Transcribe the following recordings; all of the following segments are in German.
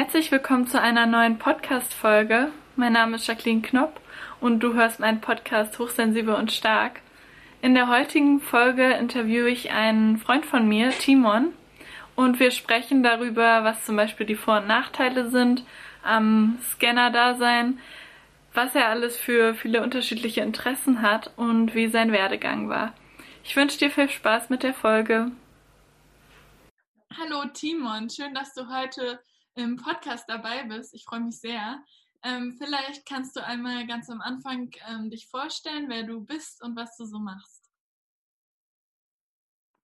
Herzlich willkommen zu einer neuen Podcast-Folge. Mein Name ist Jacqueline Knopp und du hörst meinen Podcast Hochsensibel und Stark. In der heutigen Folge interviewe ich einen Freund von mir, Timon, und wir sprechen darüber, was zum Beispiel die Vor- und Nachteile sind am Scanner-Dasein, was er alles für viele unterschiedliche Interessen hat und wie sein Werdegang war. Ich wünsche dir viel Spaß mit der Folge. Hallo Timon, schön, dass du heute im Podcast dabei bist. Ich freue mich sehr. Ähm, vielleicht kannst du einmal ganz am Anfang ähm, dich vorstellen, wer du bist und was du so machst.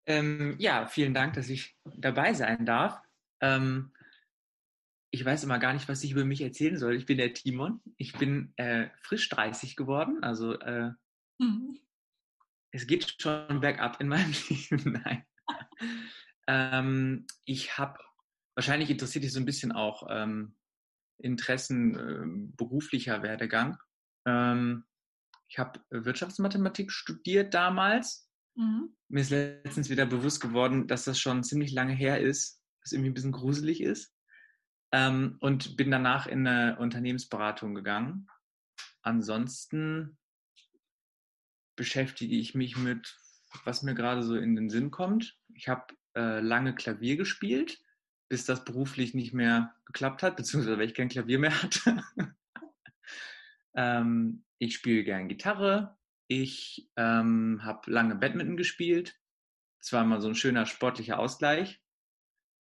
Ähm, ja, vielen Dank, dass ich dabei sein darf. Ähm, ich weiß immer gar nicht, was ich über mich erzählen soll. Ich bin der Timon. Ich bin äh, frisch 30 geworden. Also äh, mhm. es geht schon bergab in meinem Leben. Nein. Ähm, ich habe, wahrscheinlich interessiert dich so ein bisschen auch ähm, Interessen äh, beruflicher Werdegang. Ähm, ich habe Wirtschaftsmathematik studiert damals. Mhm. Mir ist letztens wieder bewusst geworden, dass das schon ziemlich lange her ist, was irgendwie ein bisschen gruselig ist. Ähm, und bin danach in eine Unternehmensberatung gegangen. Ansonsten beschäftige ich mich mit, was mir gerade so in den Sinn kommt. Ich habe äh, lange Klavier gespielt bis das beruflich nicht mehr geklappt hat, beziehungsweise weil ich kein Klavier mehr hatte. ähm, ich spiele gern Gitarre. Ich ähm, habe lange Badminton gespielt. Das war mal so ein schöner sportlicher Ausgleich.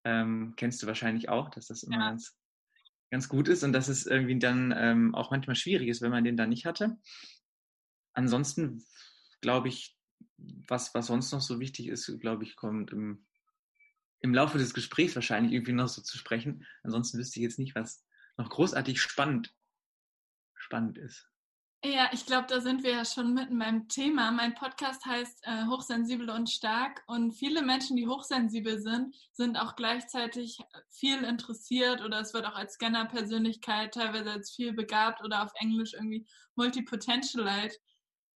Ähm, kennst du wahrscheinlich auch, dass das immer ja. ganz, ganz gut ist und dass es irgendwie dann ähm, auch manchmal schwierig ist, wenn man den da nicht hatte. Ansonsten glaube ich, was, was sonst noch so wichtig ist, glaube ich, kommt im im Laufe des Gesprächs wahrscheinlich irgendwie noch so zu sprechen. Ansonsten wüsste ich jetzt nicht, was noch großartig spannend, spannend ist. Ja, ich glaube, da sind wir ja schon mitten beim Thema. Mein Podcast heißt äh, Hochsensibel und Stark und viele Menschen, die hochsensibel sind, sind auch gleichzeitig viel interessiert oder es wird auch als Scanner-Persönlichkeit teilweise als viel begabt oder auf Englisch irgendwie Multipotentialite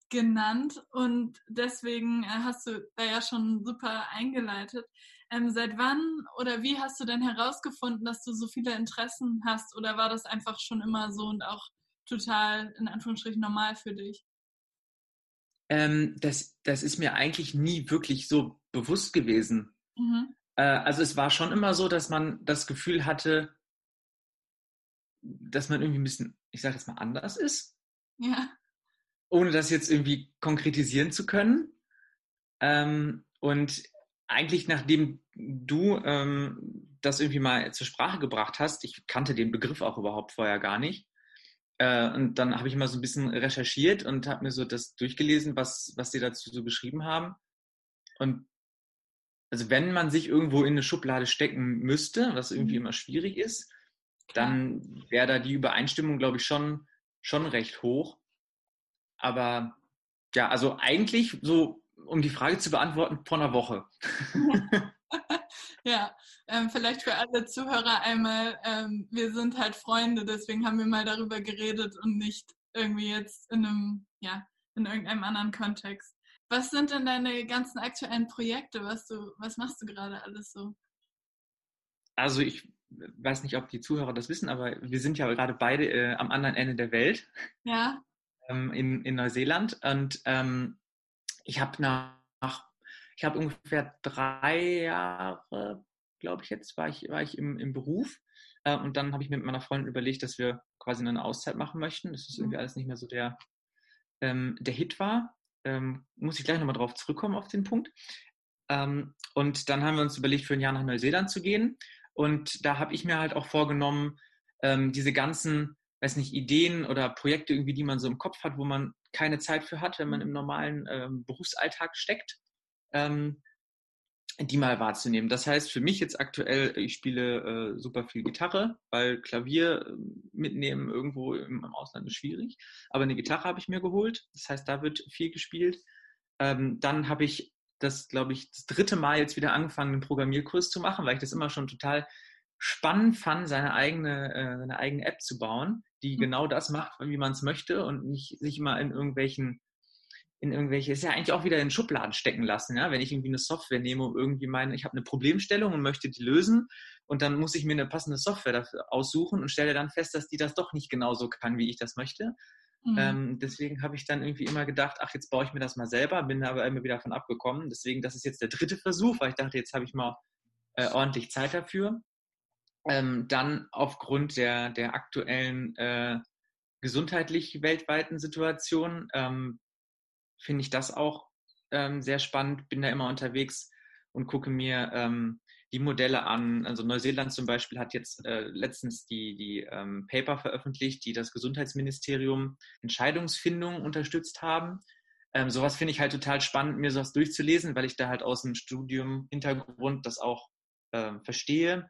genannt und deswegen äh, hast du da ja schon super eingeleitet. Ähm, seit wann oder wie hast du denn herausgefunden, dass du so viele Interessen hast oder war das einfach schon immer so und auch total in Anführungsstrichen normal für dich? Ähm, das, das ist mir eigentlich nie wirklich so bewusst gewesen. Mhm. Äh, also es war schon immer so, dass man das Gefühl hatte, dass man irgendwie ein bisschen, ich sage jetzt mal, anders ist. Ja. Ohne das jetzt irgendwie konkretisieren zu können. Ähm, und eigentlich nachdem du ähm, das irgendwie mal zur Sprache gebracht hast, ich kannte den Begriff auch überhaupt vorher gar nicht. Äh, und dann habe ich mal so ein bisschen recherchiert und habe mir so das durchgelesen, was, was die dazu so geschrieben haben. Und also wenn man sich irgendwo in eine Schublade stecken müsste, was irgendwie mhm. immer schwierig ist, dann wäre da die Übereinstimmung, glaube ich, schon, schon recht hoch. Aber ja, also eigentlich so um die Frage zu beantworten, vor einer Woche. ja, ähm, vielleicht für alle Zuhörer einmal, ähm, wir sind halt Freunde, deswegen haben wir mal darüber geredet und nicht irgendwie jetzt in einem, ja, in irgendeinem anderen Kontext. Was sind denn deine ganzen aktuellen Projekte? Was du, was machst du gerade alles so? Also ich weiß nicht, ob die Zuhörer das wissen, aber wir sind ja gerade beide äh, am anderen Ende der Welt. Ja. Ähm, in, in Neuseeland. Und ähm, ich habe nach, ich habe ungefähr drei Jahre, glaube ich jetzt, war ich, war ich im, im Beruf. Äh, und dann habe ich mit meiner Freundin überlegt, dass wir quasi eine Auszeit machen möchten. Das ist irgendwie mhm. alles nicht mehr so der, ähm, der Hit war. Ähm, muss ich gleich nochmal drauf zurückkommen auf den Punkt. Ähm, und dann haben wir uns überlegt, für ein Jahr nach Neuseeland zu gehen. Und da habe ich mir halt auch vorgenommen, ähm, diese ganzen, weiß nicht, Ideen oder Projekte irgendwie, die man so im Kopf hat, wo man keine Zeit für hat, wenn man im normalen ähm, Berufsalltag steckt, ähm, die mal wahrzunehmen. Das heißt für mich jetzt aktuell, ich spiele äh, super viel Gitarre, weil Klavier äh, mitnehmen irgendwo im, im, Ausland ist schwierig. Aber eine Gitarre habe ich mir geholt. Das heißt, da wird viel gespielt. Ähm, dann habe ich das, glaube ich, das dritte Mal jetzt wieder angefangen, einen Programmierkurs zu machen, weil ich das immer schon total spannend fand, seine eigene, äh, seine eigene App zu bauen, die mhm. genau das macht, wie man es möchte und nicht sich immer in irgendwelchen in irgendwelche, ist ja eigentlich auch wieder in Schubladen stecken lassen, ja, wenn ich irgendwie eine Software nehme, um irgendwie meine, ich habe eine Problemstellung und möchte die lösen und dann muss ich mir eine passende Software dafür aussuchen und stelle dann fest, dass die das doch nicht genauso kann, wie ich das möchte. Mhm. Ähm, deswegen habe ich dann irgendwie immer gedacht, ach, jetzt baue ich mir das mal selber, bin aber immer wieder davon abgekommen. Deswegen, das ist jetzt der dritte Versuch, weil ich dachte, jetzt habe ich mal äh, ordentlich Zeit dafür. Ähm, dann aufgrund der, der aktuellen äh, gesundheitlich weltweiten Situation ähm, finde ich das auch ähm, sehr spannend. Bin da immer unterwegs und gucke mir ähm, die Modelle an. Also Neuseeland zum Beispiel hat jetzt äh, letztens die, die ähm, Paper veröffentlicht, die das Gesundheitsministerium Entscheidungsfindung unterstützt haben. Ähm, sowas finde ich halt total spannend, mir sowas durchzulesen, weil ich da halt aus dem Studium Hintergrund das auch äh, verstehe.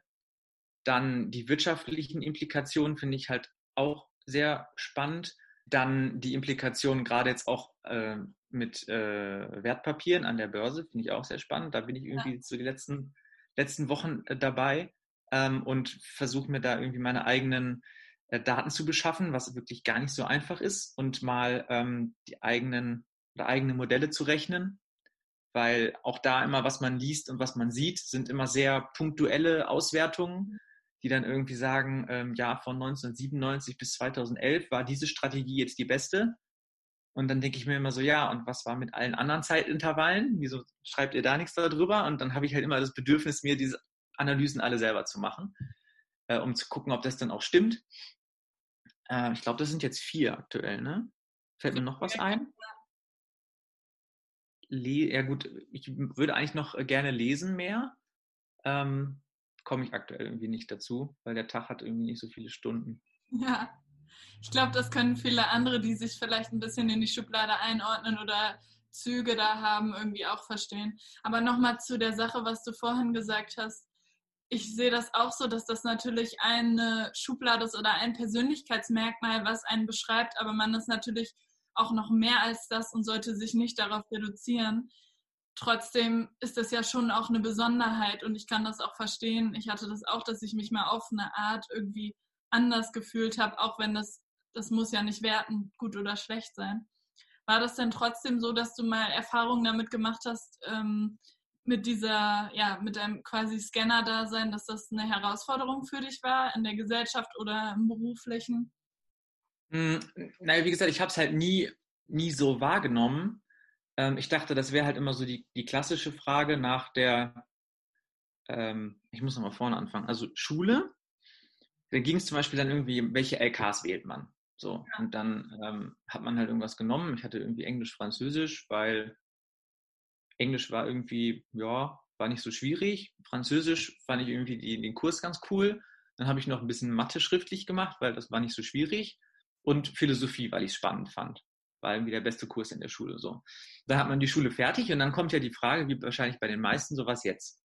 Dann die wirtschaftlichen Implikationen finde ich halt auch sehr spannend. Dann die Implikationen gerade jetzt auch äh, mit äh, Wertpapieren an der Börse finde ich auch sehr spannend. Da bin ich irgendwie ja. so die letzten, letzten Wochen äh, dabei ähm, und versuche mir da irgendwie meine eigenen äh, Daten zu beschaffen, was wirklich gar nicht so einfach ist und mal ähm, die eigenen oder eigene Modelle zu rechnen weil auch da immer, was man liest und was man sieht, sind immer sehr punktuelle Auswertungen, die dann irgendwie sagen, ähm, ja, von 1997 bis 2011 war diese Strategie jetzt die beste. Und dann denke ich mir immer so, ja, und was war mit allen anderen Zeitintervallen? Wieso schreibt ihr da nichts darüber? Und dann habe ich halt immer das Bedürfnis, mir diese Analysen alle selber zu machen, äh, um zu gucken, ob das dann auch stimmt. Äh, ich glaube, das sind jetzt vier aktuell, ne? Fällt mir noch was ein? ja gut, ich würde eigentlich noch gerne lesen mehr. Ähm, Komme ich aktuell irgendwie nicht dazu, weil der Tag hat irgendwie nicht so viele Stunden. Ja, ich glaube, das können viele andere, die sich vielleicht ein bisschen in die Schublade einordnen oder Züge da haben, irgendwie auch verstehen. Aber nochmal zu der Sache, was du vorhin gesagt hast. Ich sehe das auch so, dass das natürlich eine Schublade ist oder ein Persönlichkeitsmerkmal, was einen beschreibt, aber man ist natürlich auch noch mehr als das und sollte sich nicht darauf reduzieren. Trotzdem ist das ja schon auch eine Besonderheit und ich kann das auch verstehen. Ich hatte das auch, dass ich mich mal auf eine Art irgendwie anders gefühlt habe, auch wenn das, das muss ja nicht werten, gut oder schlecht sein. War das denn trotzdem so, dass du mal Erfahrungen damit gemacht hast, ähm, mit dieser, ja, mit deinem quasi Scanner-Dasein, dass das eine Herausforderung für dich war in der Gesellschaft oder im beruflichen? Hm, naja, wie gesagt, ich habe es halt nie, nie so wahrgenommen. Ähm, ich dachte, das wäre halt immer so die, die klassische Frage nach der, ähm, ich muss nochmal vorne anfangen, also Schule. Da ging es zum Beispiel dann irgendwie, welche LKs wählt man? So, ja. und dann ähm, hat man halt irgendwas genommen. Ich hatte irgendwie Englisch, Französisch, weil Englisch war irgendwie, ja, war nicht so schwierig. Französisch fand ich irgendwie die, den Kurs ganz cool. Dann habe ich noch ein bisschen Mathe schriftlich gemacht, weil das war nicht so schwierig und Philosophie, weil ich es spannend fand. War irgendwie der beste Kurs in der Schule so. Da hat man die Schule fertig und dann kommt ja die Frage, wie wahrscheinlich bei den meisten, so was jetzt.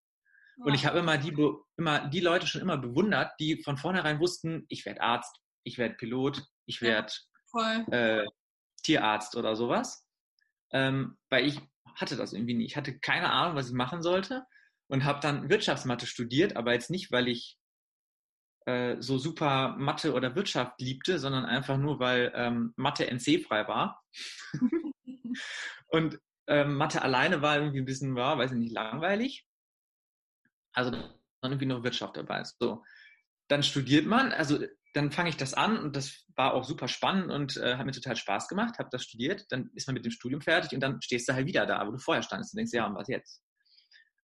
Und ich habe immer die, immer die Leute schon immer bewundert, die von vornherein wussten, ich werde Arzt, ich werde Pilot, ich werde äh, Tierarzt oder sowas. Ähm, weil ich hatte das irgendwie nie. Ich hatte keine Ahnung, was ich machen sollte und habe dann Wirtschaftsmathe studiert, aber jetzt nicht, weil ich äh, so super Mathe oder Wirtschaft liebte, sondern einfach nur, weil ähm, Mathe NC-frei war. und ähm, Mathe alleine war irgendwie ein bisschen, war, weiß ich nicht, langweilig. Also dann irgendwie noch Wirtschaft dabei. So, dann studiert man, also dann fange ich das an und das war auch super spannend und äh, hat mir total Spaß gemacht, habe das studiert, dann ist man mit dem Studium fertig und dann stehst du halt wieder da, wo du vorher standest und denkst, ja, und was jetzt?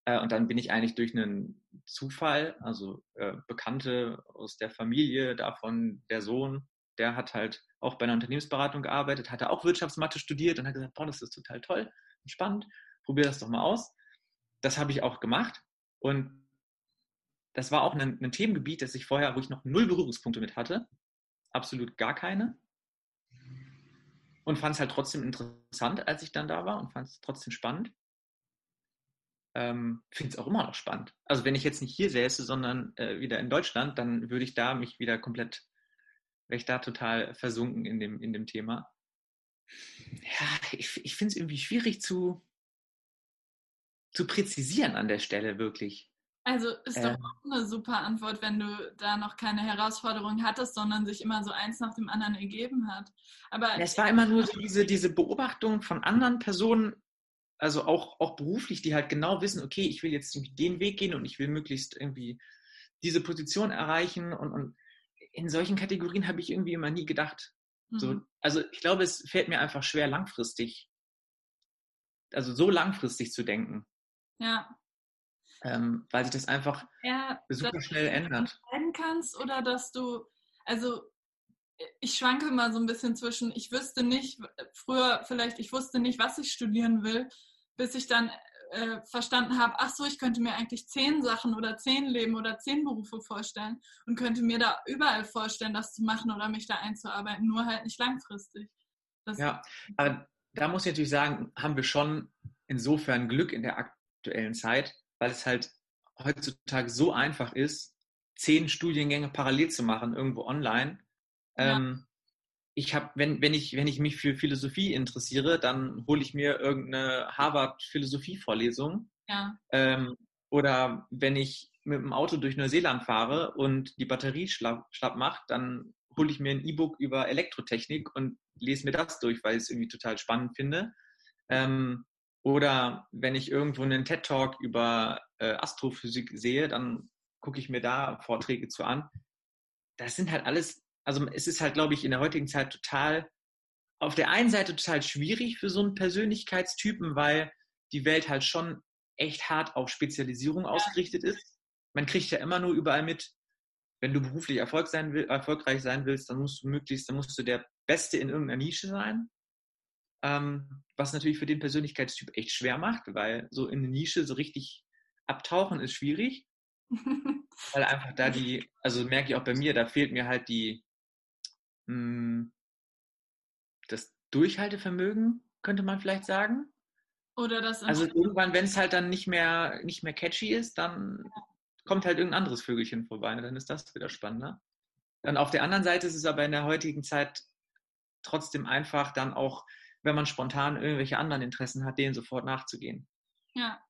Äh, und dann bin ich eigentlich durch einen Zufall, also äh, Bekannte aus der Familie davon, der Sohn, der hat halt auch bei einer Unternehmensberatung gearbeitet, hatte auch Wirtschaftsmathe studiert und hat gesagt, boah, das ist total toll und spannend, probier das doch mal aus. Das habe ich auch gemacht und das war auch ein, ein Themengebiet, das ich vorher, wo ich noch null Berührungspunkte mit hatte, absolut gar keine und fand es halt trotzdem interessant, als ich dann da war und fand es trotzdem spannend ähm, finde es auch immer noch spannend. Also wenn ich jetzt nicht hier säße, sondern äh, wieder in Deutschland, dann würde ich da mich wieder komplett, wäre ich da total versunken in dem, in dem Thema. Ja, ich, ich finde es irgendwie schwierig zu, zu präzisieren an der Stelle wirklich. Also ist doch ähm, auch eine super Antwort, wenn du da noch keine Herausforderung hattest, sondern sich immer so eins nach dem anderen ergeben hat. Aber es war immer nur so diese, diese Beobachtung von anderen Personen, also auch, auch beruflich, die halt genau wissen, okay, ich will jetzt den Weg gehen und ich will möglichst irgendwie diese Position erreichen. Und, und in solchen Kategorien habe ich irgendwie immer nie gedacht. Mhm. So, also ich glaube, es fällt mir einfach schwer, langfristig, also so langfristig zu denken. Ja ähm, weil sich das einfach ja, super schnell ändert. Kannst oder dass du, also ich schwanke immer so ein bisschen zwischen, ich wüsste nicht, früher vielleicht, ich wusste nicht, was ich studieren will, bis ich dann äh, verstanden habe, ach so, ich könnte mir eigentlich zehn Sachen oder zehn Leben oder zehn Berufe vorstellen und könnte mir da überall vorstellen, das zu machen oder mich da einzuarbeiten, nur halt nicht langfristig. Das ja, aber da muss ich natürlich sagen, haben wir schon insofern Glück in der aktuellen Zeit, weil es halt heutzutage so einfach ist, zehn Studiengänge parallel zu machen, irgendwo online. Ja. Ähm, ich habe, wenn, wenn, ich, wenn ich mich für Philosophie interessiere, dann hole ich mir irgendeine Harvard-Philosophie-Vorlesung. Ja. Ähm, oder wenn ich mit dem Auto durch Neuseeland fahre und die Batterie schlapp, schlapp macht, dann hole ich mir ein E-Book über Elektrotechnik und lese mir das durch, weil ich es irgendwie total spannend finde. Ähm, oder wenn ich irgendwo einen TED-Talk über äh, Astrophysik sehe, dann gucke ich mir da Vorträge zu an. Das sind halt alles, also es ist halt, glaube ich, in der heutigen Zeit total, auf der einen Seite total schwierig für so einen Persönlichkeitstypen, weil die Welt halt schon echt hart auf Spezialisierung ausgerichtet ist. Man kriegt ja immer nur überall mit, wenn du beruflich Erfolg sein will, erfolgreich sein willst, dann musst du möglichst, dann musst du der Beste in irgendeiner Nische sein. Ähm, was natürlich für den Persönlichkeitstyp echt schwer macht, weil so in eine Nische so richtig abtauchen ist schwierig. weil einfach da die, also merke ich auch bei mir, da fehlt mir halt die, mh, hm, das Durchhaltevermögen, könnte man vielleicht sagen. Oder das. Also irgendwann, wenn es halt dann nicht mehr, nicht mehr catchy ist, dann kommt halt irgendein anderes Vögelchen vorbei. Ne? Dann ist das wieder spannender. Dann auf der anderen Seite ist es aber in der heutigen Zeit trotzdem einfach dann auch wenn man spontan irgendwelche anderen Interessen hat, denen sofort nachzugehen. Ja.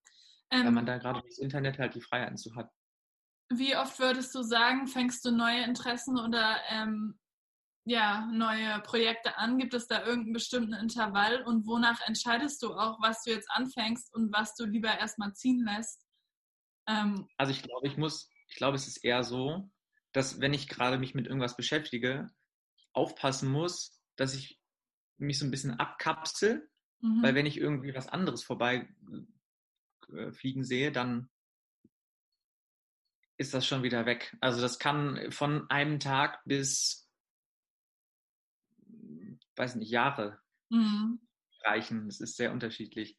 Ähm, Weil man da gerade das Internet halt die Freiheiten zu hat. Wie oft würdest du sagen, fängst du neue Interessen oder ähm, ja, neue Projekte an? Gibt es da irgendeinen bestimmten Intervall und wonach entscheidest du auch, was du jetzt anfängst und was du lieber erstmal ziehen lässt? Ähm, also ich glaube, ich muss, ich glaube, es ist eher so, dass wenn ich gerade mich mit irgendwas beschäftige, aufpassen muss, dass ich mich so ein bisschen abkapsel, mhm. weil wenn ich irgendwie was anderes vorbei äh, fliegen sehe, dann ist das schon wieder weg. Also das kann von einem Tag bis, weiß nicht, Jahre mhm. reichen. Das ist sehr unterschiedlich.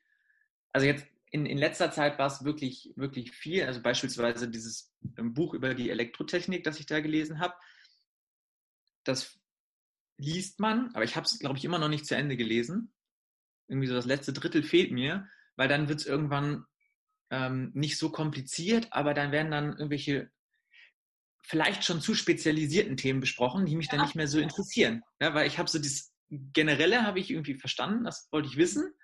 Also jetzt in, in letzter Zeit war es wirklich, wirklich viel. Also beispielsweise dieses ähm, Buch über die Elektrotechnik, das ich da gelesen habe. Das liest man, aber ich habe es, glaube ich, immer noch nicht zu Ende gelesen. Irgendwie so das letzte Drittel fehlt mir, weil dann wird es irgendwann ähm, nicht so kompliziert, aber dann werden dann irgendwelche vielleicht schon zu spezialisierten Themen besprochen, die mich ja. dann nicht mehr so interessieren. Ja, weil ich habe so das Generelle habe ich irgendwie verstanden, das wollte ich wissen.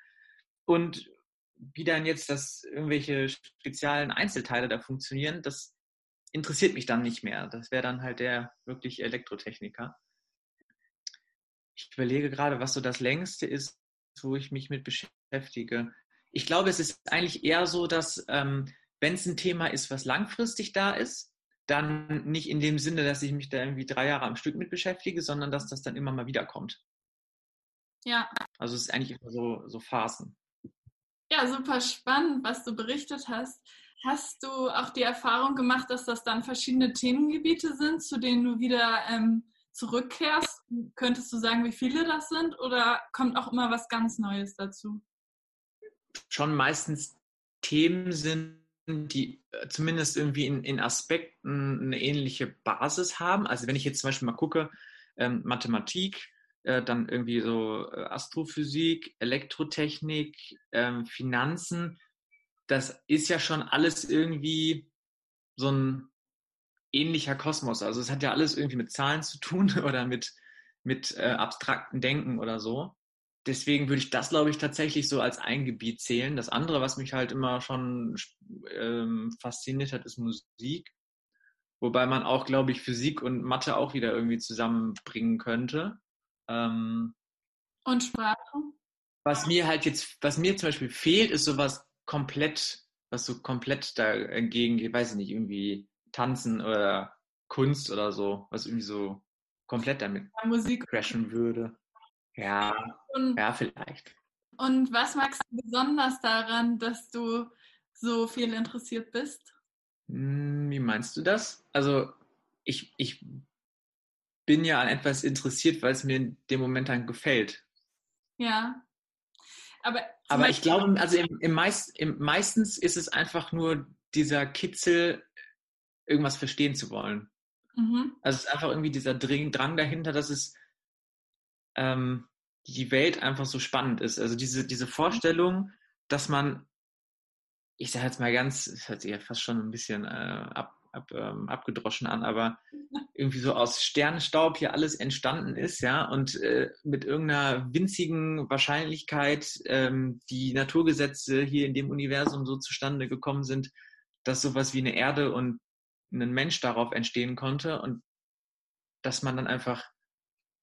Und wie dann jetzt das irgendwelche speziellen Einzelteile da funktionieren, das interessiert mich dann nicht mehr. Das wäre dann halt der wirklich Elektrotechniker. Ich überlege gerade, was so das längste ist, wo ich mich mit beschäftige. Ich glaube, es ist eigentlich eher so, dass ähm, wenn es ein Thema ist, was langfristig da ist, dann nicht in dem Sinne, dass ich mich da irgendwie drei Jahre am Stück mit beschäftige, sondern dass das dann immer mal wieder kommt. Ja. Also es ist eigentlich immer so, so Phasen. Ja, super spannend, was du berichtet hast. Hast du auch die Erfahrung gemacht, dass das dann verschiedene Themengebiete sind, zu denen du wieder ähm, zurückkehrst, könntest du sagen, wie viele das sind oder kommt auch immer was ganz Neues dazu? Schon meistens Themen sind, die äh, zumindest irgendwie in, in Aspekten eine ähnliche Basis haben. Also wenn ich jetzt zum Beispiel mal gucke, ähm, Mathematik, äh, dann irgendwie so äh, Astrophysik, Elektrotechnik, ähm, Finanzen, das ist ja schon alles irgendwie so ein ähnlicher Kosmos. Also es hat ja alles irgendwie mit Zahlen zu tun oder mit, mit äh, abstrakten Denken oder so. deswegen würde ich das, glaube ich, tatsächlich so als ein Gebiet zählen. Das andere, was mich halt immer schon ähm, fasziniert hat, ist Musik. Wobei man auch, glaube ich, Physik und Mathe auch wieder irgendwie zusammenbringen könnte. Ähm, und Sprache? Was mir halt jetzt, was mir zum Beispiel fehlt, ist sowas komplett, was so komplett da entgegen geht, weiß ich nicht, irgendwie Tanzen oder Kunst oder so, was irgendwie so komplett damit ja, Musik crashen würde. Ja, und, ja, vielleicht. Und was magst du besonders daran, dass du so viel interessiert bist? Hm, wie meinst du das? Also ich, ich bin ja an etwas interessiert, weil es mir in dem Moment dann gefällt. Ja. Aber, Aber ich glaube, also im, im, meist, im meistens ist es einfach nur dieser Kitzel, irgendwas verstehen zu wollen. Mhm. Also es ist einfach irgendwie dieser Drang dahinter, dass es ähm, die Welt einfach so spannend ist. Also diese, diese Vorstellung, dass man, ich sage jetzt mal ganz, es hört sich ja fast schon ein bisschen äh, ab, ab, ähm, abgedroschen an, aber irgendwie so aus Sternenstaub hier alles entstanden ist, ja, und äh, mit irgendeiner winzigen Wahrscheinlichkeit ähm, die Naturgesetze hier in dem Universum so zustande gekommen sind, dass sowas wie eine Erde und ein Mensch darauf entstehen konnte und dass man dann einfach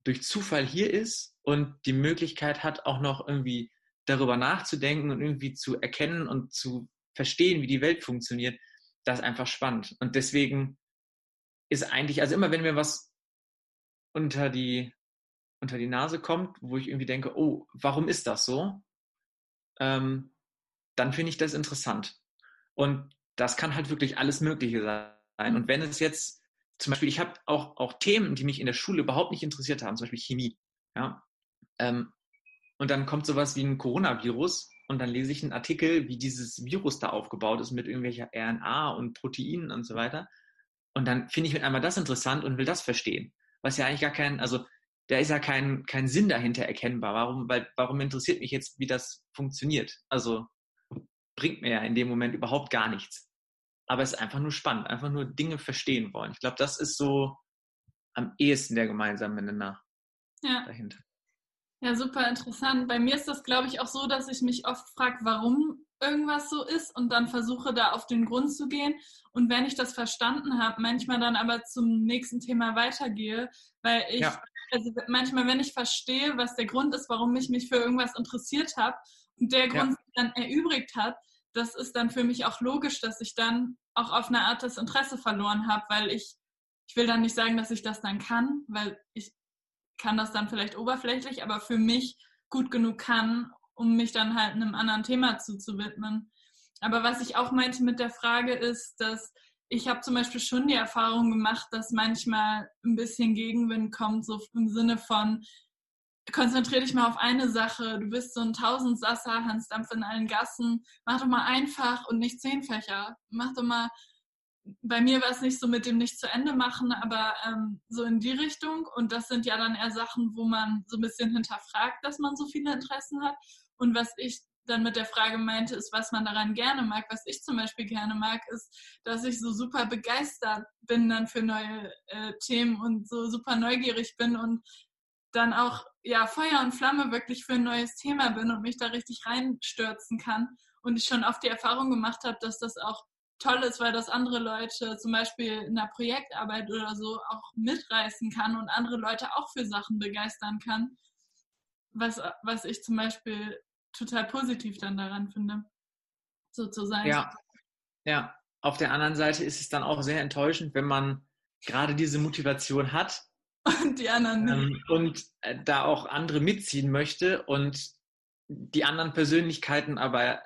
durch Zufall hier ist und die Möglichkeit hat, auch noch irgendwie darüber nachzudenken und irgendwie zu erkennen und zu verstehen, wie die Welt funktioniert, das einfach spannend. Und deswegen ist eigentlich, also immer wenn mir was unter die, unter die Nase kommt, wo ich irgendwie denke, oh, warum ist das so? Ähm, dann finde ich das interessant. Und das kann halt wirklich alles Mögliche sein. Und wenn es jetzt, zum Beispiel, ich habe auch, auch Themen, die mich in der Schule überhaupt nicht interessiert haben, zum Beispiel Chemie. Ja? Ähm, und dann kommt sowas wie ein Coronavirus und dann lese ich einen Artikel, wie dieses Virus da aufgebaut ist mit irgendwelcher RNA und Proteinen und so weiter. Und dann finde ich mit einmal das interessant und will das verstehen. Was ja eigentlich gar kein, also da ist ja kein, kein Sinn dahinter erkennbar. Warum, weil, warum interessiert mich jetzt, wie das funktioniert? Also bringt mir ja in dem Moment überhaupt gar nichts. Aber es ist einfach nur spannend, einfach nur Dinge verstehen wollen. Ich glaube, das ist so am ehesten der gemeinsame Nenner ja. dahinter. Ja, super interessant. Bei mir ist das, glaube ich, auch so, dass ich mich oft frage, warum irgendwas so ist und dann versuche da auf den Grund zu gehen. Und wenn ich das verstanden habe, manchmal dann aber zum nächsten Thema weitergehe, weil ich, ja. also manchmal, wenn ich verstehe, was der Grund ist, warum ich mich für irgendwas interessiert habe und der Grund ja. dann erübrigt hat, das ist dann für mich auch logisch, dass ich dann auch auf eine Art das Interesse verloren habe, weil ich, ich will dann nicht sagen, dass ich das dann kann, weil ich kann das dann vielleicht oberflächlich, aber für mich gut genug kann, um mich dann halt einem anderen Thema zuzuwidmen. Aber was ich auch meinte mit der Frage ist, dass ich habe zum Beispiel schon die Erfahrung gemacht, dass manchmal ein bisschen Gegenwind kommt, so im Sinne von, konzentrier dich mal auf eine Sache, du bist so ein Tausendsasser, Hans Dampf in allen Gassen, mach doch mal einfach und nicht zehn Fächer. Mach doch mal bei mir war es nicht so mit dem nicht zu Ende machen, aber ähm, so in die Richtung. Und das sind ja dann eher Sachen, wo man so ein bisschen hinterfragt, dass man so viele Interessen hat. Und was ich dann mit der Frage meinte, ist, was man daran gerne mag. Was ich zum Beispiel gerne mag, ist, dass ich so super begeistert bin dann für neue äh, Themen und so super neugierig bin und dann auch ja Feuer und Flamme wirklich für ein neues Thema bin und mich da richtig reinstürzen kann. Und ich schon oft die Erfahrung gemacht habe, dass das auch toll ist, weil das andere Leute zum Beispiel in der Projektarbeit oder so auch mitreißen kann und andere Leute auch für Sachen begeistern kann, was, was ich zum Beispiel total positiv dann daran finde, so zu sein. Ja, ja. Auf der anderen Seite ist es dann auch sehr enttäuschend, wenn man gerade diese Motivation hat und die anderen nicht. Ähm, und äh, da auch andere mitziehen möchte und die anderen Persönlichkeiten aber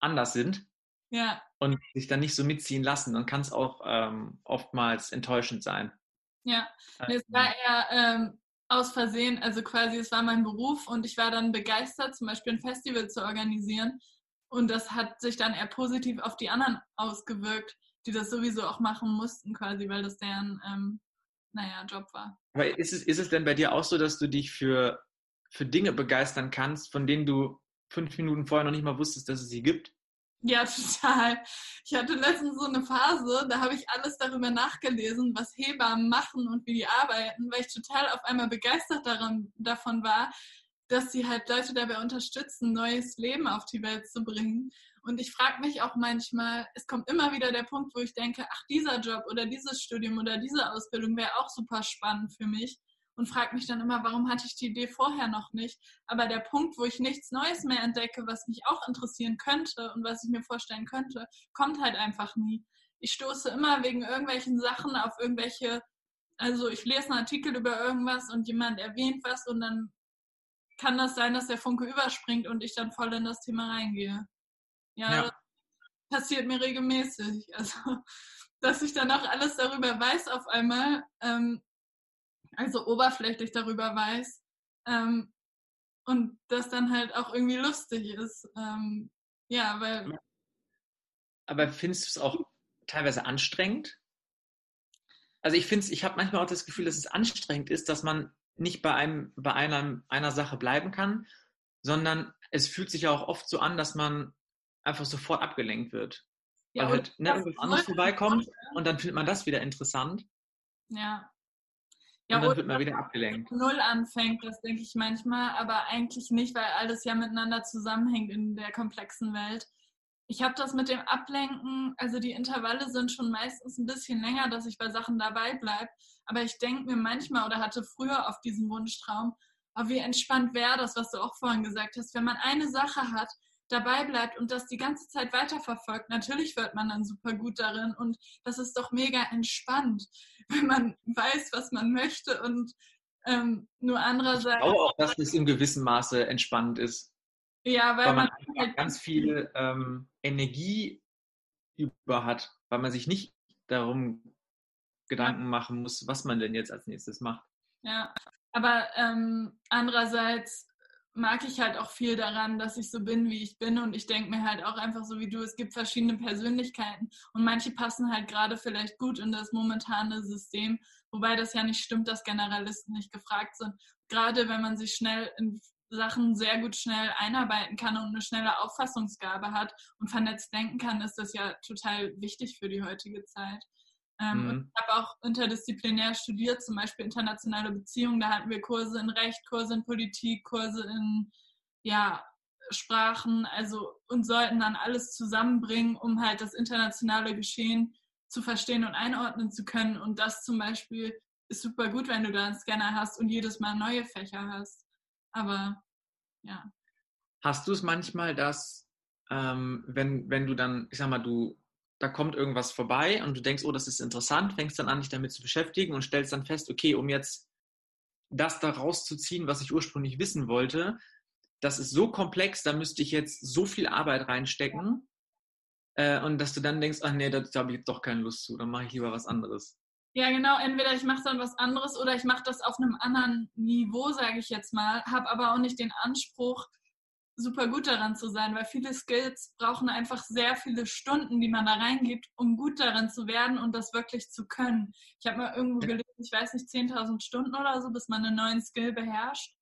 anders sind. Ja. Und sich dann nicht so mitziehen lassen, dann kann es auch ähm, oftmals enttäuschend sein. Ja, ähm. es war eher ähm, aus Versehen, also quasi es war mein Beruf und ich war dann begeistert, zum Beispiel ein Festival zu organisieren. Und das hat sich dann eher positiv auf die anderen ausgewirkt, die das sowieso auch machen mussten, quasi, weil das deren, ähm, naja, Job war. Aber ist es, ist es denn bei dir auch so, dass du dich für, für Dinge begeistern kannst, von denen du fünf Minuten vorher noch nicht mal wusstest, dass es sie gibt? Ja, total. Ich hatte letztens so eine Phase, da habe ich alles darüber nachgelesen, was Hebammen machen und wie die arbeiten, weil ich total auf einmal begeistert daran, davon war, dass sie halt Leute dabei unterstützen, neues Leben auf die Welt zu bringen. Und ich frage mich auch manchmal, es kommt immer wieder der Punkt, wo ich denke, ach, dieser Job oder dieses Studium oder diese Ausbildung wäre auch super spannend für mich. Und frage mich dann immer, warum hatte ich die Idee vorher noch nicht? Aber der Punkt, wo ich nichts Neues mehr entdecke, was mich auch interessieren könnte und was ich mir vorstellen könnte, kommt halt einfach nie. Ich stoße immer wegen irgendwelchen Sachen auf irgendwelche, also ich lese einen Artikel über irgendwas und jemand erwähnt was und dann kann das sein, dass der Funke überspringt und ich dann voll in das Thema reingehe. Ja, ja. das passiert mir regelmäßig. Also, dass ich dann auch alles darüber weiß auf einmal, ähm, also oberflächlich darüber weiß ähm, und das dann halt auch irgendwie lustig ist. Ähm, ja, weil. Aber findest du es auch teilweise anstrengend? Also ich finde ich habe manchmal auch das Gefühl, dass es anstrengend ist, dass man nicht bei einem, bei einer, einer Sache bleiben kann, sondern es fühlt sich ja auch oft so an, dass man einfach sofort abgelenkt wird. Ja, weil halt ne, irgendwas anderes vorbeikommt und dann findet man das wieder interessant. Ja. Ja, und dann wird man wieder abgelenkt. Null anfängt, das denke ich manchmal, aber eigentlich nicht, weil alles ja miteinander zusammenhängt in der komplexen Welt. Ich habe das mit dem Ablenken, also die Intervalle sind schon meistens ein bisschen länger, dass ich bei Sachen dabei bleibe. Aber ich denke mir manchmal oder hatte früher auf diesen Wunschtraum, aber wie entspannt wäre das, was du auch vorhin gesagt hast, wenn man eine Sache hat, dabei bleibt und das die ganze Zeit weiterverfolgt. Natürlich wird man dann super gut darin und das ist doch mega entspannt, wenn man weiß, was man möchte und ähm, nur andererseits. Ich glaube auch, dass es in gewissem Maße entspannt ist. Ja, weil, weil man, man halt ganz viel ähm, Energie über hat, weil man sich nicht darum Gedanken machen muss, was man denn jetzt als nächstes macht. Ja, aber ähm, andererseits mag ich halt auch viel daran, dass ich so bin, wie ich bin. Und ich denke mir halt auch einfach so wie du, es gibt verschiedene Persönlichkeiten und manche passen halt gerade vielleicht gut in das momentane System, wobei das ja nicht stimmt, dass Generalisten nicht gefragt sind. Gerade wenn man sich schnell in Sachen sehr gut schnell einarbeiten kann und eine schnelle Auffassungsgabe hat und vernetzt denken kann, ist das ja total wichtig für die heutige Zeit. Ähm, mhm. Ich habe auch interdisziplinär studiert, zum Beispiel internationale Beziehungen. Da hatten wir Kurse in Recht, Kurse in Politik, Kurse in ja, Sprachen, also und sollten dann alles zusammenbringen, um halt das internationale Geschehen zu verstehen und einordnen zu können. Und das zum Beispiel ist super gut, wenn du da einen Scanner hast und jedes Mal neue Fächer hast. Aber ja. Hast du es manchmal, dass ähm, wenn, wenn du dann, ich sag mal, du da kommt irgendwas vorbei und du denkst, oh, das ist interessant, fängst dann an, dich damit zu beschäftigen und stellst dann fest, okay, um jetzt das da rauszuziehen, was ich ursprünglich wissen wollte, das ist so komplex, da müsste ich jetzt so viel Arbeit reinstecken äh, und dass du dann denkst, ach nee, da, da habe ich jetzt doch keine Lust zu, dann mache ich lieber was anderes. Ja, genau. Entweder ich mache dann was anderes oder ich mache das auf einem anderen Niveau, sage ich jetzt mal, habe aber auch nicht den Anspruch, super gut daran zu sein, weil viele Skills brauchen einfach sehr viele Stunden, die man da reingibt, um gut darin zu werden und das wirklich zu können. Ich habe mal irgendwo gelesen, ich weiß nicht, 10.000 Stunden oder so, bis man einen neuen Skill beherrscht.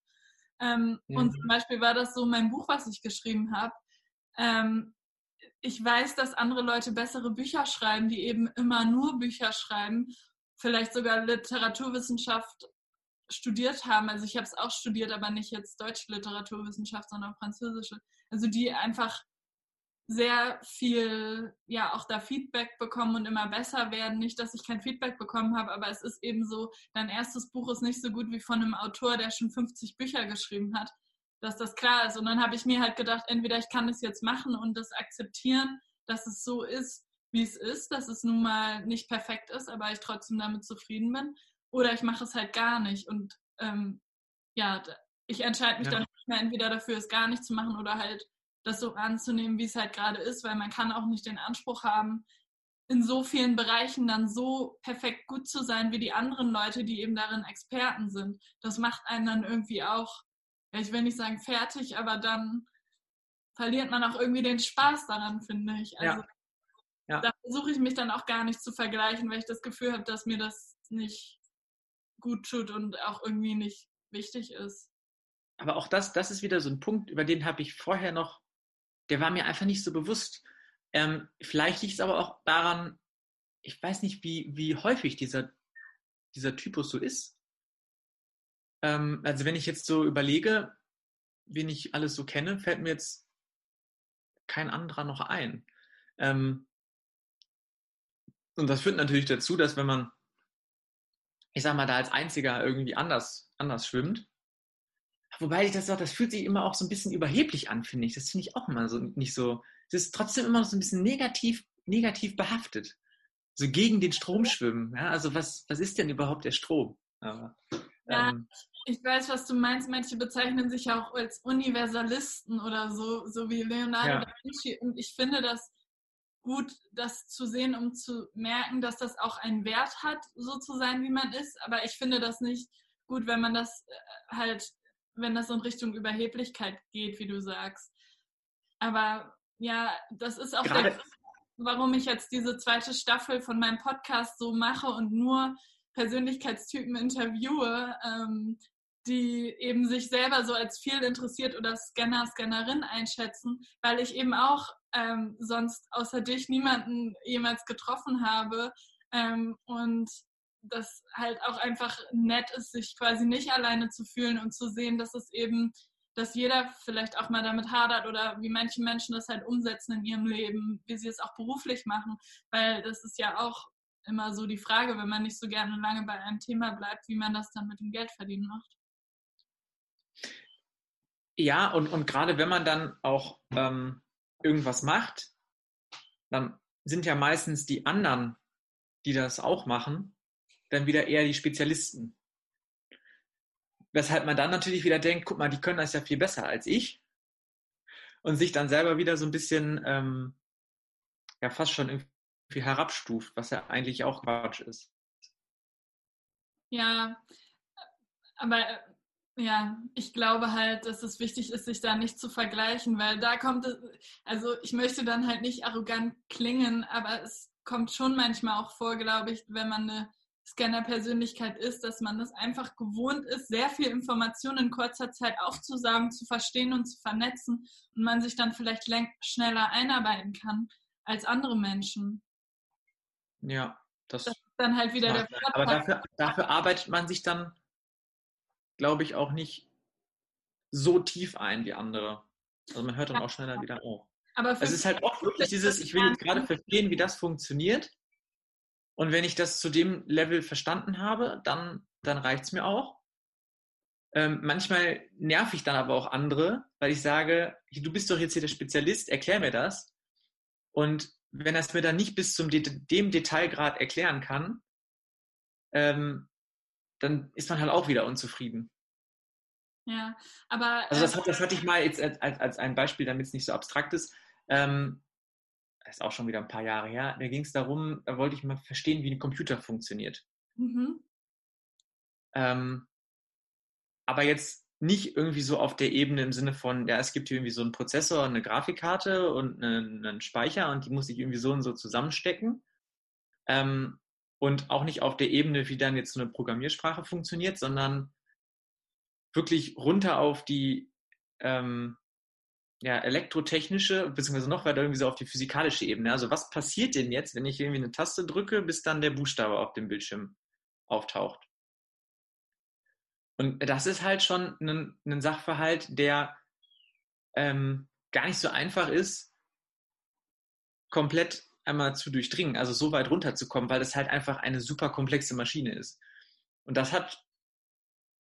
Ähm, mhm. Und zum Beispiel war das so mein Buch, was ich geschrieben habe. Ähm, ich weiß, dass andere Leute bessere Bücher schreiben, die eben immer nur Bücher schreiben, vielleicht sogar Literaturwissenschaft studiert haben, also ich habe es auch studiert, aber nicht jetzt deutsche Literaturwissenschaft, sondern französische, also die einfach sehr viel, ja, auch da Feedback bekommen und immer besser werden. Nicht, dass ich kein Feedback bekommen habe, aber es ist eben so, dein erstes Buch ist nicht so gut wie von einem Autor, der schon 50 Bücher geschrieben hat, dass das klar ist. Und dann habe ich mir halt gedacht, entweder ich kann das jetzt machen und das akzeptieren, dass es so ist, wie es ist, dass es nun mal nicht perfekt ist, aber ich trotzdem damit zufrieden bin. Oder ich mache es halt gar nicht. Und ähm, ja, ich entscheide mich ja. dann nicht mehr entweder dafür, es gar nicht zu machen oder halt das so anzunehmen, wie es halt gerade ist, weil man kann auch nicht den Anspruch haben, in so vielen Bereichen dann so perfekt gut zu sein wie die anderen Leute, die eben darin Experten sind. Das macht einen dann irgendwie auch, ja, ich will nicht sagen fertig, aber dann verliert man auch irgendwie den Spaß daran, finde ich. Also ja. Ja. da versuche ich mich dann auch gar nicht zu vergleichen, weil ich das Gefühl habe, dass mir das nicht gut tut und auch irgendwie nicht wichtig ist. Aber auch das, das ist wieder so ein Punkt, über den habe ich vorher noch, der war mir einfach nicht so bewusst. Ähm, vielleicht liegt es aber auch daran, ich weiß nicht, wie, wie häufig dieser, dieser Typus so ist. Ähm, also wenn ich jetzt so überlege, wen ich alles so kenne, fällt mir jetzt kein anderer noch ein. Ähm, und das führt natürlich dazu, dass wenn man, ich sag mal, da als Einziger irgendwie anders, anders schwimmt, wobei ich das sage, das fühlt sich immer auch so ein bisschen überheblich an, finde ich. Das finde ich auch immer so nicht so. Es ist trotzdem immer noch so ein bisschen negativ, negativ behaftet. So gegen den Strom schwimmen. Ja? Also was, was ist denn überhaupt der Strom? Aber, ja, ähm, ich weiß, was du meinst. Manche bezeichnen sich auch als Universalisten oder so, so wie Leonardo ja. da Vinci. Und ich finde das gut, das zu sehen, um zu merken, dass das auch einen Wert hat, so zu sein, wie man ist. Aber ich finde das nicht gut, wenn man das äh, halt, wenn das in Richtung Überheblichkeit geht, wie du sagst. Aber ja, das ist auch Gerade. der warum ich jetzt diese zweite Staffel von meinem Podcast so mache und nur Persönlichkeitstypen interviewe, ähm, die eben sich selber so als viel interessiert oder Scanner, Scannerin einschätzen, weil ich eben auch ähm, sonst außer dich niemanden jemals getroffen habe ähm, und das halt auch einfach nett ist, sich quasi nicht alleine zu fühlen und zu sehen, dass es eben, dass jeder vielleicht auch mal damit hadert oder wie manche Menschen das halt umsetzen in ihrem Leben, wie sie es auch beruflich machen, weil das ist ja auch immer so die Frage, wenn man nicht so gerne lange bei einem Thema bleibt, wie man das dann mit dem Geldverdienen macht. Ja, und, und gerade wenn man dann auch ähm, irgendwas macht, dann sind ja meistens die anderen, die das auch machen, dann wieder eher die Spezialisten. Weshalb man dann natürlich wieder denkt, guck mal, die können das ja viel besser als ich. Und sich dann selber wieder so ein bisschen, ähm, ja, fast schon irgendwie herabstuft, was ja eigentlich auch Quatsch ist. Ja, aber ja, ich glaube halt, dass es wichtig ist, sich da nicht zu vergleichen, weil da kommt es, also ich möchte dann halt nicht arrogant klingen, aber es kommt schon manchmal auch vor, glaube ich, wenn man eine Scanner-Persönlichkeit ist, dass man das einfach gewohnt ist, sehr viel Informationen in kurzer Zeit aufzusagen, zu verstehen und zu vernetzen und man sich dann vielleicht schneller einarbeiten kann als andere Menschen. Ja, das, das ist dann halt wieder der Vorteil. Aber dafür, dafür arbeitet man sich dann glaube ich, auch nicht so tief ein wie andere. Also man hört dann auch schneller wieder auf. Aber es ist halt auch wirklich dieses, ich will jetzt gerade verstehen, wie das funktioniert. Und wenn ich das zu dem Level verstanden habe, dann, dann reicht es mir auch. Ähm, manchmal nerv ich dann aber auch andere, weil ich sage, du bist doch jetzt hier der Spezialist, erklär mir das. Und wenn er es mir dann nicht bis zum De dem Detailgrad erklären kann, ähm, dann ist man halt auch wieder unzufrieden. Ja, aber. Also das, äh, das hatte ich mal jetzt als, als ein Beispiel, damit es nicht so abstrakt ist. Ähm, das ist auch schon wieder ein paar Jahre her. Da ging es darum, da wollte ich mal verstehen, wie ein Computer funktioniert. Mhm. Ähm, aber jetzt nicht irgendwie so auf der Ebene im Sinne von, ja, es gibt hier irgendwie so einen Prozessor, eine Grafikkarte und einen, einen Speicher und die muss ich irgendwie so und so zusammenstecken. Ähm, und auch nicht auf der Ebene, wie dann jetzt so eine Programmiersprache funktioniert, sondern wirklich runter auf die ähm, ja, elektrotechnische, beziehungsweise noch weiter irgendwie so auf die physikalische Ebene. Also was passiert denn jetzt, wenn ich irgendwie eine Taste drücke, bis dann der Buchstabe auf dem Bildschirm auftaucht? Und das ist halt schon ein, ein Sachverhalt, der ähm, gar nicht so einfach ist, komplett einmal zu durchdringen, also so weit runterzukommen, weil das halt einfach eine super komplexe Maschine ist. Und das hat,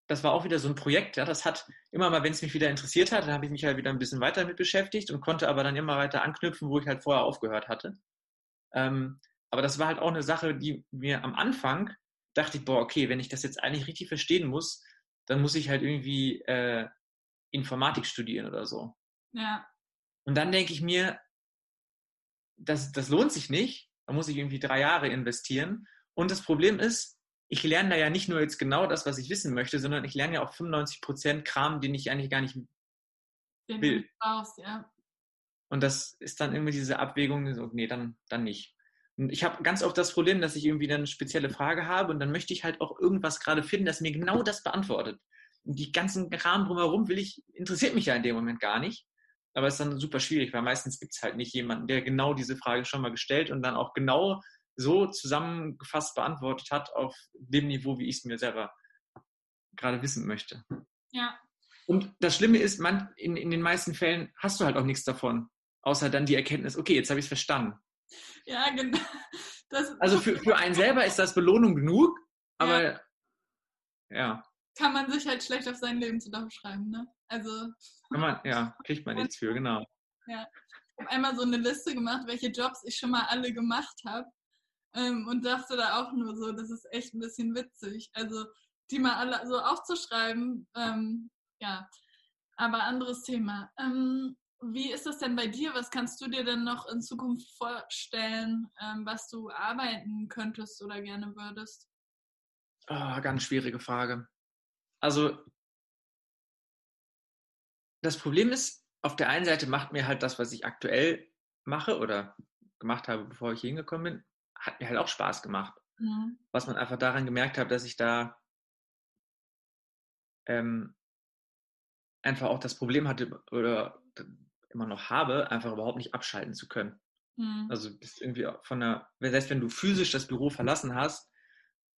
das war auch wieder so ein Projekt, ja, das hat immer mal, wenn es mich wieder interessiert hat, dann habe ich mich halt wieder ein bisschen weiter mit beschäftigt und konnte aber dann immer weiter anknüpfen, wo ich halt vorher aufgehört hatte. Ähm, aber das war halt auch eine Sache, die mir am Anfang dachte ich, boah, okay, wenn ich das jetzt eigentlich richtig verstehen muss, dann muss ich halt irgendwie äh, Informatik studieren oder so. Ja. Und dann denke ich mir, das, das lohnt sich nicht. Da muss ich irgendwie drei Jahre investieren. Und das Problem ist, ich lerne da ja nicht nur jetzt genau das, was ich wissen möchte, sondern ich lerne ja auch 95 Prozent Kram, den ich eigentlich gar nicht den will. Brauchst, ja. Und das ist dann irgendwie diese Abwägung, so, nee, dann, dann nicht. Und ich habe ganz oft das Problem, dass ich irgendwie dann eine spezielle Frage habe und dann möchte ich halt auch irgendwas gerade finden, das mir genau das beantwortet. Und die ganzen Kram drumherum will ich, interessiert mich ja in dem Moment gar nicht aber es ist dann super schwierig, weil meistens gibt es halt nicht jemanden, der genau diese Frage schon mal gestellt und dann auch genau so zusammengefasst beantwortet hat auf dem Niveau, wie ich es mir selber gerade wissen möchte. Ja, Und das Schlimme ist, man, in, in den meisten Fällen hast du halt auch nichts davon, außer dann die Erkenntnis, okay, jetzt habe ich es verstanden. Ja, genau. Das, also für, für einen selber ist das Belohnung genug, aber ja. ja. Kann man sich halt schlecht auf sein Leben schreiben, ne? Also. Kann man, ja, kriegt man nichts für, genau. Ja. Ich habe einmal so eine Liste gemacht, welche Jobs ich schon mal alle gemacht habe. Ähm, und dachte da auch nur so, das ist echt ein bisschen witzig. Also die mal alle so aufzuschreiben, ähm, ja, aber anderes Thema. Ähm, wie ist das denn bei dir? Was kannst du dir denn noch in Zukunft vorstellen, ähm, was du arbeiten könntest oder gerne würdest? Oh, ganz schwierige Frage. Also, das Problem ist, auf der einen Seite macht mir halt das, was ich aktuell mache oder gemacht habe, bevor ich hier hingekommen bin, hat mir halt auch Spaß gemacht. Mhm. Was man einfach daran gemerkt hat, dass ich da ähm, einfach auch das Problem hatte oder immer noch habe, einfach überhaupt nicht abschalten zu können. Mhm. Also bist irgendwie von der, selbst wenn du physisch das Büro verlassen hast,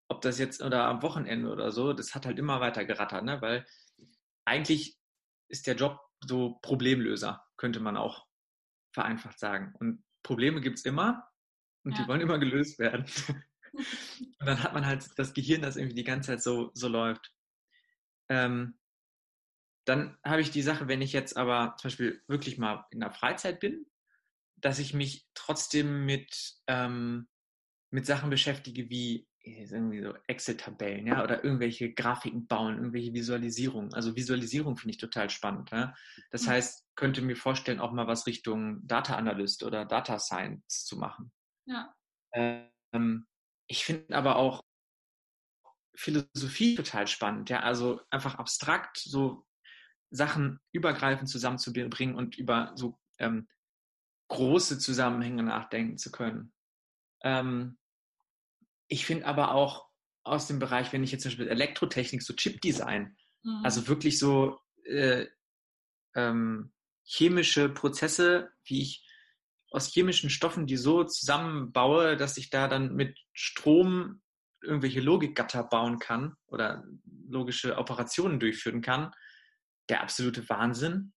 ob das jetzt oder am Wochenende oder so, das hat halt immer weiter gerattert, ne? weil eigentlich ist der Job so Problemlöser, könnte man auch vereinfacht sagen. Und Probleme gibt es immer und ja. die wollen immer gelöst werden. und dann hat man halt das Gehirn, das irgendwie die ganze Zeit so, so läuft. Ähm, dann habe ich die Sache, wenn ich jetzt aber zum Beispiel wirklich mal in der Freizeit bin, dass ich mich trotzdem mit, ähm, mit Sachen beschäftige wie irgendwie so Excel-Tabellen, ja, oder irgendwelche Grafiken bauen, irgendwelche Visualisierungen. Also Visualisierung finde ich total spannend. Ja? Das mhm. heißt, könnte mir vorstellen, auch mal was Richtung Data Analyst oder Data Science zu machen. Ja. Ähm, ich finde aber auch Philosophie total spannend, ja, also einfach abstrakt so Sachen übergreifend zusammenzubringen und über so ähm, große Zusammenhänge nachdenken zu können. Ähm, ich finde aber auch aus dem Bereich, wenn ich jetzt zum Beispiel Elektrotechnik, so Chipdesign, mhm. also wirklich so äh, ähm, chemische Prozesse, wie ich aus chemischen Stoffen die so zusammenbaue, dass ich da dann mit Strom irgendwelche Logikgatter bauen kann oder logische Operationen durchführen kann, der absolute Wahnsinn.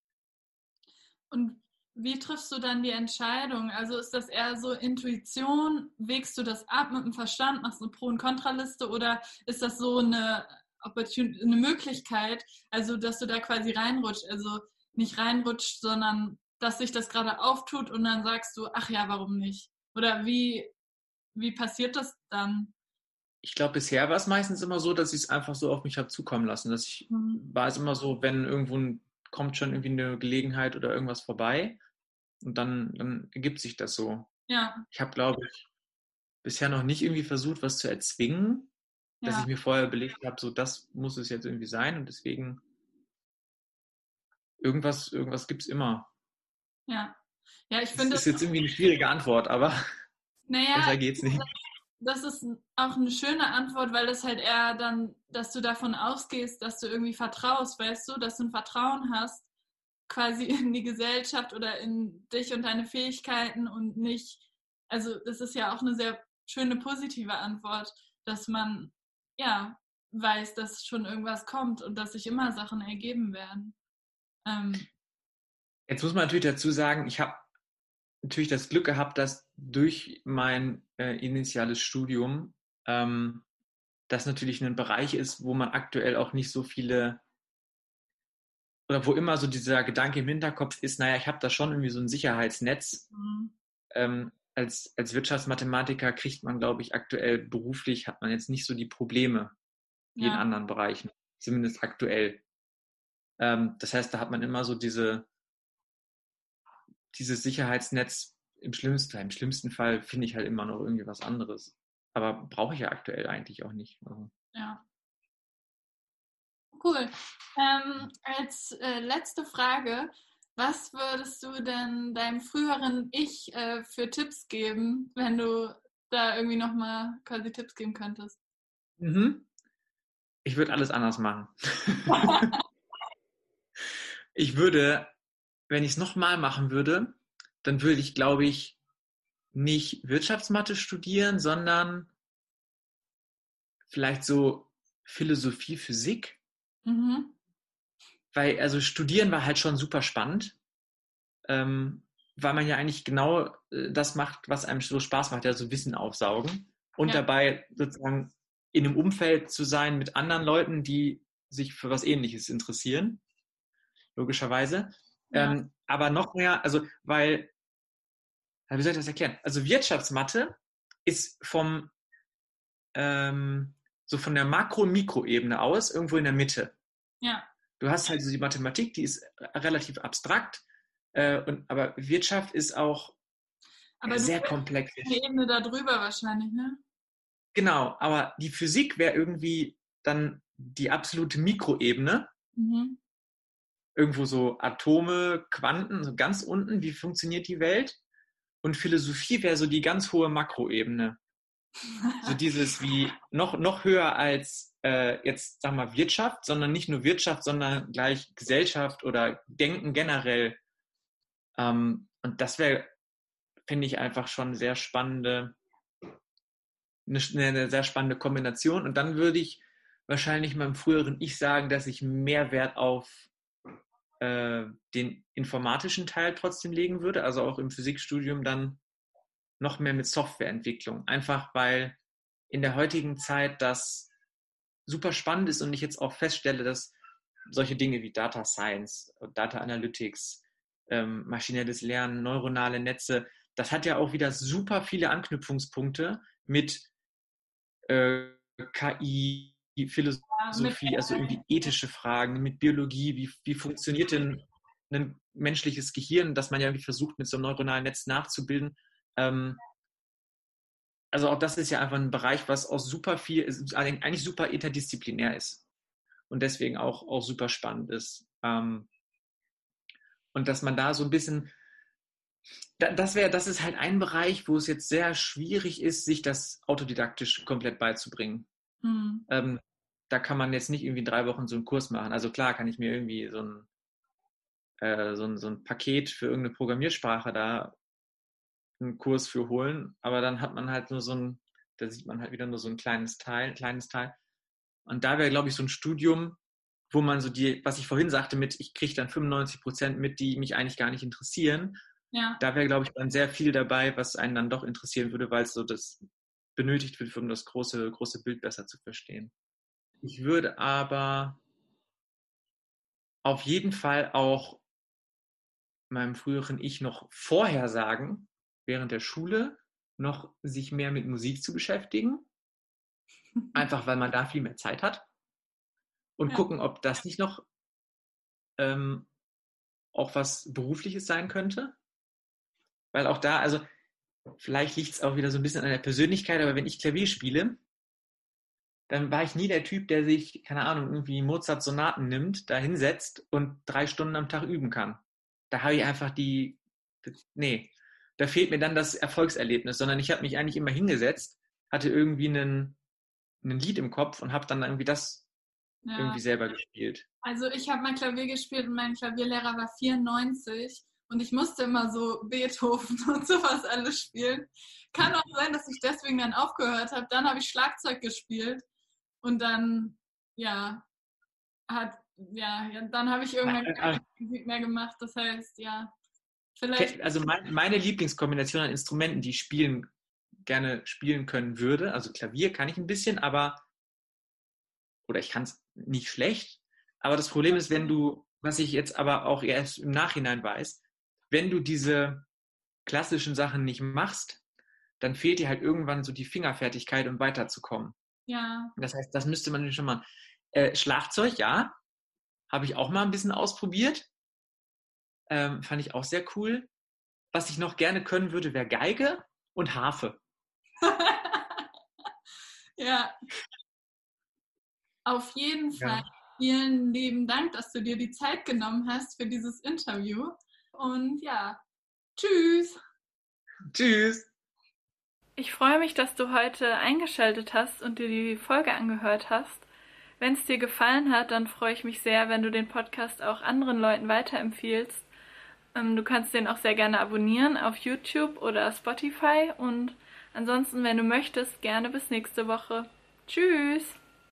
Und wie triffst du dann die Entscheidung? Also ist das eher so Intuition? Wägst du das ab mit dem Verstand? Machst du eine Pro- und Kontraliste? Oder ist das so eine, eine Möglichkeit, also dass du da quasi reinrutscht? Also nicht reinrutscht, sondern dass sich das gerade auftut und dann sagst du, ach ja, warum nicht? Oder wie, wie passiert das dann? ich glaube, bisher war es meistens immer so, dass ich es einfach so auf mich habe zukommen lassen. Dass ich mhm. war es immer so, wenn irgendwo ein, kommt schon irgendwie eine Gelegenheit oder irgendwas vorbei und dann, dann ergibt sich das so. Ja. Ich habe, glaube ich, bisher noch nicht irgendwie versucht, was zu erzwingen, ja. dass ich mir vorher belegt habe, so das muss es jetzt irgendwie sein und deswegen irgendwas, irgendwas gibt es immer. Ja. Ja, ich finde. Das ist jetzt irgendwie eine schwierige Antwort, aber naja, besser geht's nicht das ist auch eine schöne Antwort, weil das halt eher dann, dass du davon ausgehst, dass du irgendwie vertraust, weißt du, dass du ein Vertrauen hast, quasi in die Gesellschaft oder in dich und deine Fähigkeiten und nicht, also das ist ja auch eine sehr schöne positive Antwort, dass man ja weiß, dass schon irgendwas kommt und dass sich immer Sachen ergeben werden. Ähm, Jetzt muss man natürlich dazu sagen, ich habe natürlich das Glück gehabt, dass durch mein äh, initiales Studium ähm, das natürlich ein Bereich ist, wo man aktuell auch nicht so viele oder wo immer so dieser Gedanke im Hinterkopf ist, naja, ich habe da schon irgendwie so ein Sicherheitsnetz. Mhm. Ähm, als, als Wirtschaftsmathematiker kriegt man, glaube ich, aktuell beruflich, hat man jetzt nicht so die Probleme wie ja. in anderen Bereichen, zumindest aktuell. Ähm, das heißt, da hat man immer so diese, dieses Sicherheitsnetz im schlimmsten, im schlimmsten Fall finde ich halt immer noch irgendwie was anderes. Aber brauche ich ja aktuell eigentlich auch nicht. Also. Ja. Cool. Ähm, als äh, letzte Frage, was würdest du denn deinem früheren Ich äh, für Tipps geben, wenn du da irgendwie nochmal quasi Tipps geben könntest? Mhm. Ich würde alles anders machen. ich würde wenn ich es nochmal machen würde, dann würde ich, glaube ich, nicht Wirtschaftsmathe studieren, sondern vielleicht so Philosophie, Physik. Mhm. weil also studieren war halt schon super spannend, ähm, weil man ja eigentlich genau äh, das macht, was einem so Spaß macht, ja so Wissen aufsaugen und ja. dabei sozusagen in einem Umfeld zu sein mit anderen Leuten, die sich für was Ähnliches interessieren, logischerweise. Ja. Ähm, aber noch mehr, also weil, wie soll ich das erklären? Also Wirtschaftsmathe ist vom ähm, so von der Makro- und Mikroebene aus irgendwo in der Mitte. Ja. Du hast halt so die Mathematik, die ist relativ abstrakt, äh, und, aber Wirtschaft ist auch aber sehr komplex. Die Ebene darüber wahrscheinlich, ne? Genau, aber die Physik wäre irgendwie dann die absolute Mikroebene. Mhm. Irgendwo so Atome, Quanten, so ganz unten, wie funktioniert die Welt? Und Philosophie wäre so die ganz hohe Makroebene. So dieses wie noch, noch höher als äh, jetzt, sag mal, Wirtschaft, sondern nicht nur Wirtschaft, sondern gleich Gesellschaft oder Denken generell. Ähm, und das wäre, finde ich, einfach schon sehr spannende, eine, eine sehr spannende Kombination. Und dann würde ich wahrscheinlich meinem früheren Ich sagen, dass ich mehr Wert auf äh, den informatischen Teil trotzdem legen würde, also auch im Physikstudium dann noch mehr mit Softwareentwicklung. Einfach weil in der heutigen Zeit das super spannend ist und ich jetzt auch feststelle, dass solche Dinge wie Data Science, Data Analytics, ähm, maschinelles Lernen, neuronale Netze, das hat ja auch wieder super viele Anknüpfungspunkte mit äh, KI, Philosophie, also irgendwie ethische Fragen, mit Biologie, wie, wie funktioniert denn ein menschliches Gehirn, das man ja irgendwie versucht, mit so einem neuronalen Netz nachzubilden. Ähm, also auch das ist ja einfach ein Bereich, was auch super viel, eigentlich super interdisziplinär ist und deswegen auch, auch super spannend ist. Ähm, und dass man da so ein bisschen, das wäre, das ist halt ein Bereich, wo es jetzt sehr schwierig ist, sich das autodidaktisch komplett beizubringen. Mhm. Ähm, da kann man jetzt nicht irgendwie drei Wochen so einen Kurs machen. Also klar kann ich mir irgendwie so ein, äh, so ein, so ein Paket für irgendeine Programmiersprache da einen Kurs für holen, aber dann hat man halt nur so ein, da sieht man halt wieder nur so ein kleines Teil, kleines Teil. Und da wäre, glaube ich, so ein Studium, wo man so die, was ich vorhin sagte, mit ich kriege dann 95 Prozent mit, die mich eigentlich gar nicht interessieren. Ja. Da wäre, glaube ich, dann sehr viel dabei, was einen dann doch interessieren würde, weil es so das benötigt wird, um das große, große Bild besser zu verstehen. Ich würde aber auf jeden Fall auch meinem früheren Ich noch vorher sagen, während der Schule noch sich mehr mit Musik zu beschäftigen. Einfach weil man da viel mehr Zeit hat. Und ja. gucken, ob das nicht noch ähm, auch was Berufliches sein könnte. Weil auch da, also vielleicht liegt es auch wieder so ein bisschen an der Persönlichkeit, aber wenn ich Klavier spiele, dann war ich nie der Typ, der sich, keine Ahnung, irgendwie Mozart-Sonaten nimmt, da hinsetzt und drei Stunden am Tag üben kann. Da habe ich einfach die, nee, da fehlt mir dann das Erfolgserlebnis, sondern ich habe mich eigentlich immer hingesetzt, hatte irgendwie einen, einen Lied im Kopf und habe dann irgendwie das ja. irgendwie selber gespielt. Also ich habe mein Klavier gespielt und mein Klavierlehrer war 94 und ich musste immer so Beethoven und sowas alles spielen. Kann auch sein, dass ich deswegen dann aufgehört habe. Dann habe ich Schlagzeug gespielt und dann, ja, hat, ja, ja dann habe ich irgendwann keine Musik mehr gemacht. Das heißt, ja, Vielleicht. Also mein, meine Lieblingskombination an Instrumenten, die ich spielen, gerne spielen können würde, also Klavier kann ich ein bisschen, aber, oder ich kann es nicht schlecht, aber das Problem ist, wenn du, was ich jetzt aber auch erst im Nachhinein weiß, wenn du diese klassischen Sachen nicht machst, dann fehlt dir halt irgendwann so die Fingerfertigkeit, um weiterzukommen. Ja. Das heißt, das müsste man schon mal. Äh, Schlagzeug, ja, habe ich auch mal ein bisschen ausprobiert. Ähm, fand ich auch sehr cool. Was ich noch gerne können würde, wäre Geige und Harfe. ja. Auf jeden Fall. Ja. Vielen lieben Dank, dass du dir die Zeit genommen hast für dieses Interview. Und ja, tschüss. Tschüss. Ich freue mich, dass du heute eingeschaltet hast und dir die Folge angehört hast. Wenn es dir gefallen hat, dann freue ich mich sehr, wenn du den Podcast auch anderen Leuten weiterempfiehlst. Ähm, du kannst den auch sehr gerne abonnieren auf YouTube oder Spotify und ansonsten, wenn du möchtest, gerne bis nächste Woche. Tschüss!